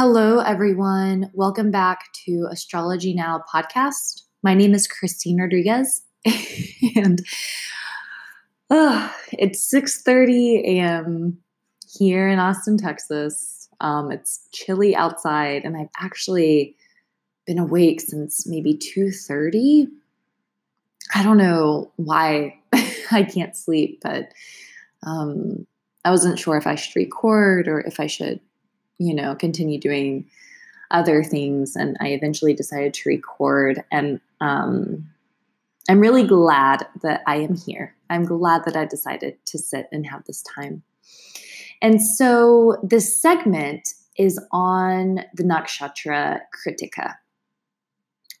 Hello, everyone. Welcome back to Astrology Now podcast. My name is Christine Rodriguez, and uh, it's 6:30 a.m. here in Austin, Texas. Um, it's chilly outside, and I've actually been awake since maybe 2:30. I don't know why I can't sleep, but um, I wasn't sure if I should record or if I should you know, continue doing other things. And I eventually decided to record. And um, I'm really glad that I am here. I'm glad that I decided to sit and have this time. And so this segment is on the nakshatra Kritika.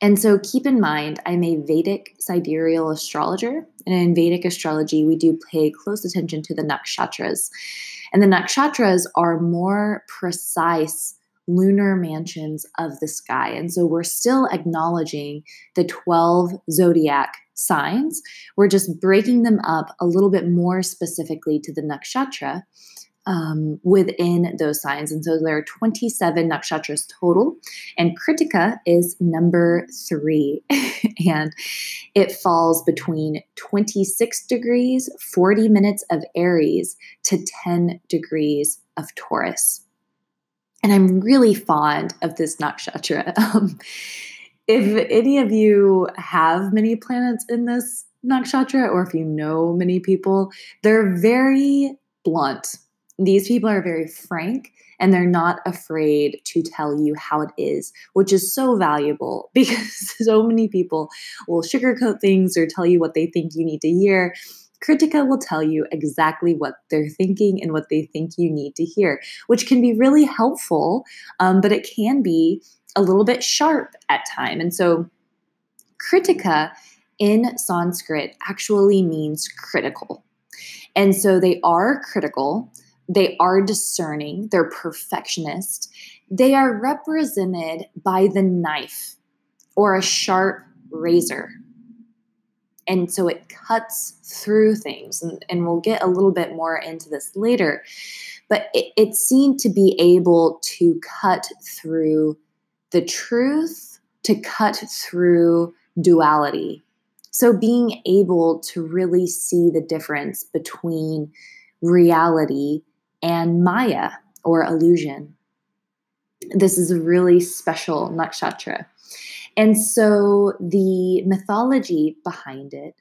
And so keep in mind, I'm a Vedic sidereal astrologer. And in Vedic astrology, we do pay close attention to the nakshatras. And the nakshatras are more precise lunar mansions of the sky. And so we're still acknowledging the 12 zodiac signs. We're just breaking them up a little bit more specifically to the nakshatra um, within those signs. And so there are 27 nakshatras total, and Kritika is number three. and it falls between 26 degrees, 40 minutes of Aries, to 10 degrees of Taurus. And I'm really fond of this nakshatra. Um, if any of you have many planets in this nakshatra, or if you know many people, they're very blunt these people are very frank and they're not afraid to tell you how it is, which is so valuable because so many people will sugarcoat things or tell you what they think you need to hear. Kritika will tell you exactly what they're thinking and what they think you need to hear, which can be really helpful, um, but it can be a little bit sharp at time. And so, Kritika in Sanskrit actually means critical. And so they are critical they are discerning, they're perfectionist. They are represented by the knife or a sharp razor. And so it cuts through things. And, and we'll get a little bit more into this later. But it, it seemed to be able to cut through the truth, to cut through duality. So being able to really see the difference between reality and Maya or illusion. This is a really special nakshatra. And so the mythology behind it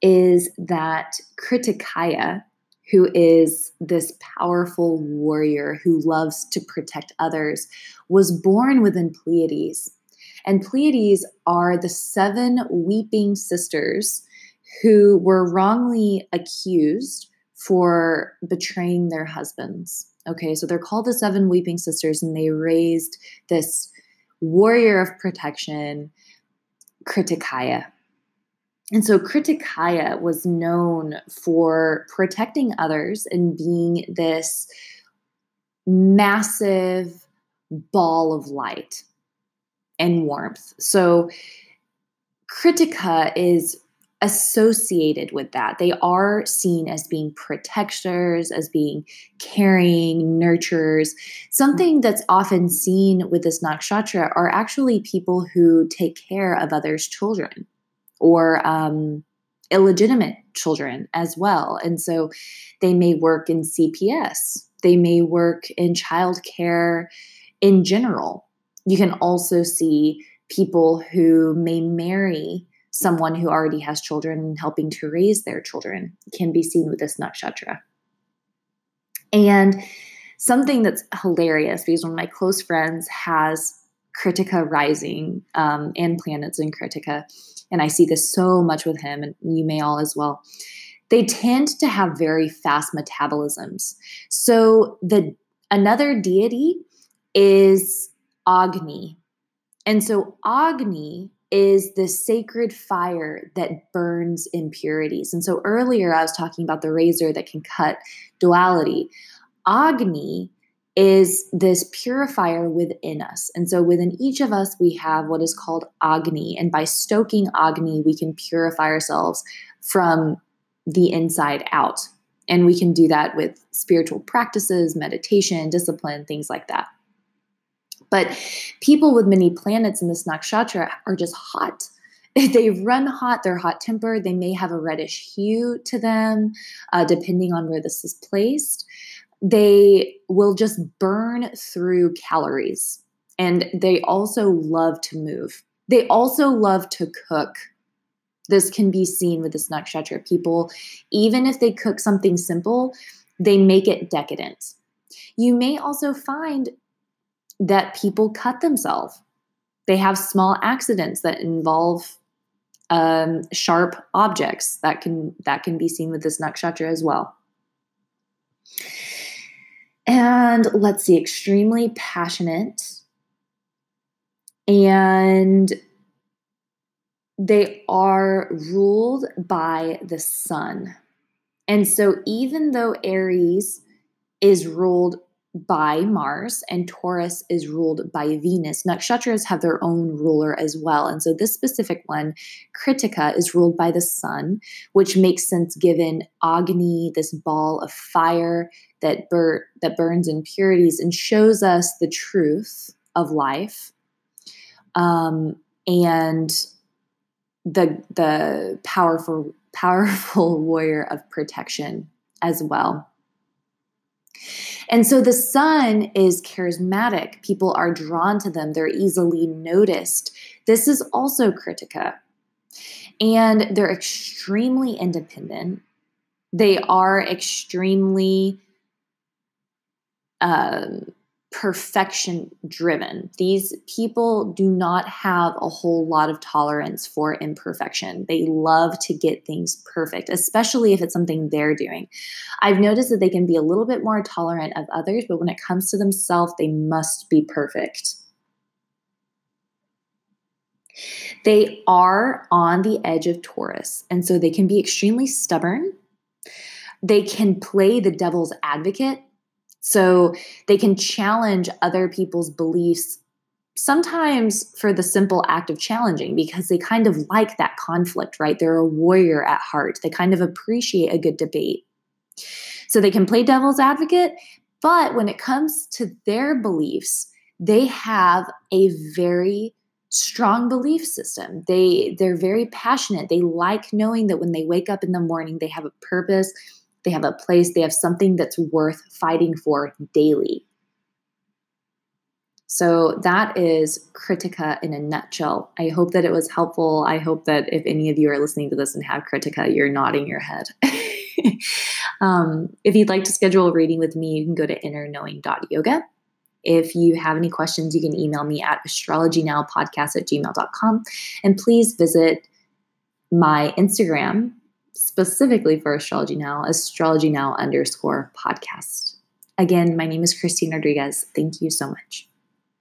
is that Kritikaya, who is this powerful warrior who loves to protect others, was born within Pleiades. And Pleiades are the seven weeping sisters who were wrongly accused for betraying their husbands. Okay, so they're called the Seven Weeping Sisters, and they raised this warrior of protection, Kritikaya. And so Kritikaya was known for protecting others and being this massive ball of light and warmth. So Kritika is associated with that. They are seen as being protectors, as being caring, nurturers. Something that's often seen with this nakshatra are actually people who take care of others' children or um, illegitimate children as well. And so they may work in CPS, they may work in childcare in general. You can also see people who may marry someone who already has children and helping to raise their children can be seen with this nakshatra. And something that's hilarious because one of my close friends has Kritika rising um, and planets in Kritika, and I see this so much with him, and you may all as well. They tend to have very fast metabolisms. So the another deity is Agni, and so Agni is the sacred fire that burns impurities. And so earlier I was talking about the razor that can cut duality. Agni is this purifier within us. And so within each of us, we have what is called Agni. And by stoking Agni, we can purify ourselves from the inside out. And we can do that with spiritual practices, meditation, discipline, things like that. But people with many planets in this nakshatra are just hot. They run hot, they're hot tempered, they may have a reddish hue to them, uh, depending on where this is placed. They will just burn through calories and they also love to move. They also love to cook. This can be seen with this nakshatra. People, even if they cook something simple, they make it decadent. You may also find that people cut themselves. They have small accidents that involve um, sharp objects that can that can be seen with this nakshatra as well. And let's see, extremely passionate, and they are ruled by the sun. And so, even though Aries is ruled by Mars and Taurus is ruled by Venus. Nakshatras have their own ruler as well. And so this specific one, Kritika, is ruled by the sun, which makes sense given Agni, this ball of fire that, bur- that burns impurities and shows us the truth of life. Um, and the the powerful powerful warrior of protection as well. And so the sun is charismatic. People are drawn to them, they're easily noticed. This is also Kritika. And they're extremely independent. They are extremely um, perfection driven. These people do not have a whole lot of tolerance for imperfection. They love to get things perfect, especially if it's something they're doing. I've noticed that they can be a little bit more tolerant of others, but when it comes to themselves, they must be perfect. They are on the edge of Taurus, and so they can be extremely stubborn. They can play the devil's advocate so they can challenge other people's beliefs sometimes for the simple act of challenging because they kind of like that conflict, right? They're a warrior at heart. They kind of appreciate a good debate. So they can play devil's advocate, but when it comes to their beliefs, they have a very strong belief system. They they're very passionate. They like knowing that when they wake up in the morning, they have a purpose, they have a place, they have something that's worth fighting for daily. So that is Kritika in a nutshell. I hope that it was helpful. I hope that if any of you are listening to this and have Kritika, you're nodding your head. um, if you'd like to schedule a reading with me, you can go to innerknowing.yoga. If you have any questions, you can email me at astrologynowpodcast at gmail.com. And please visit my Instagram specifically for Astrology Now, Astrology Now underscore podcast. Again, my name is Christine Rodriguez. Thank you so much.